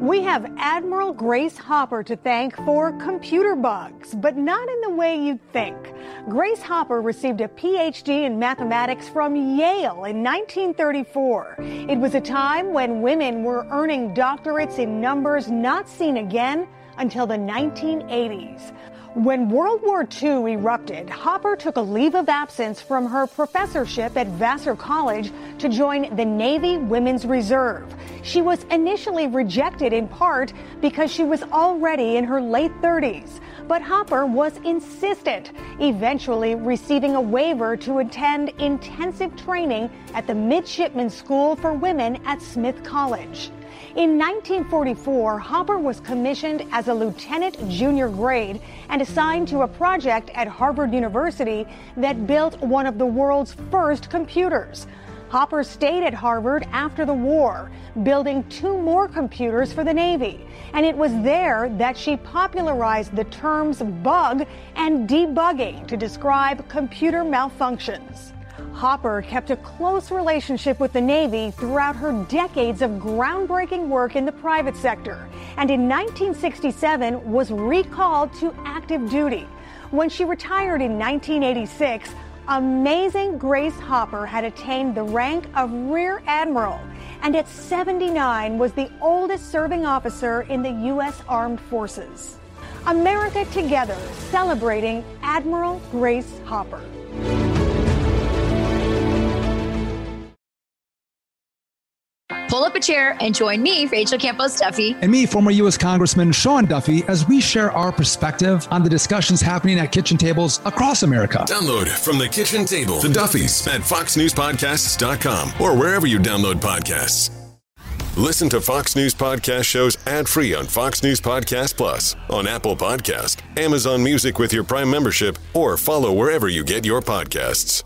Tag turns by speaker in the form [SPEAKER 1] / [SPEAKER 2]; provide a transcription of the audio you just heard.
[SPEAKER 1] We have Admiral Grace Hopper to thank for computer bugs, but not in the way you'd think. Grace Hopper received a PhD in mathematics from Yale in 1934. It was a time when women were earning doctorates in numbers not seen again until the 1980s. When World War II erupted, Hopper took a leave of absence from her professorship at Vassar College to join the Navy Women's Reserve. She was initially rejected in part because she was already in her late 30s. But Hopper was insistent, eventually receiving a waiver to attend intensive training at the Midshipman School for Women at Smith College. In 1944, Hopper was commissioned as a lieutenant junior grade and assigned to a project at Harvard University that built one of the world's first computers. Hopper stayed at Harvard after the war, building two more computers for the Navy. And it was there that she popularized the terms bug and debugging to describe computer malfunctions. Hopper kept a close relationship with the Navy throughout her decades of groundbreaking work in the private sector, and in 1967 was recalled to active duty. When she retired in 1986, amazing Grace Hopper had attained the rank of Rear Admiral, and at 79 was the oldest serving officer in the U.S. Armed Forces. America Together, celebrating Admiral Grace Hopper.
[SPEAKER 2] Pull up a chair and join me, Rachel Campos Duffy.
[SPEAKER 3] And me, former U.S. Congressman Sean Duffy, as we share our perspective on the discussions happening at kitchen tables across America.
[SPEAKER 4] Download from the kitchen table the Duffys at foxnewspodcasts.com or wherever you download podcasts. Listen to Fox News Podcast shows ad free on Fox News Podcast Plus, on Apple Podcast, Amazon Music with your Prime membership, or follow wherever you get your podcasts.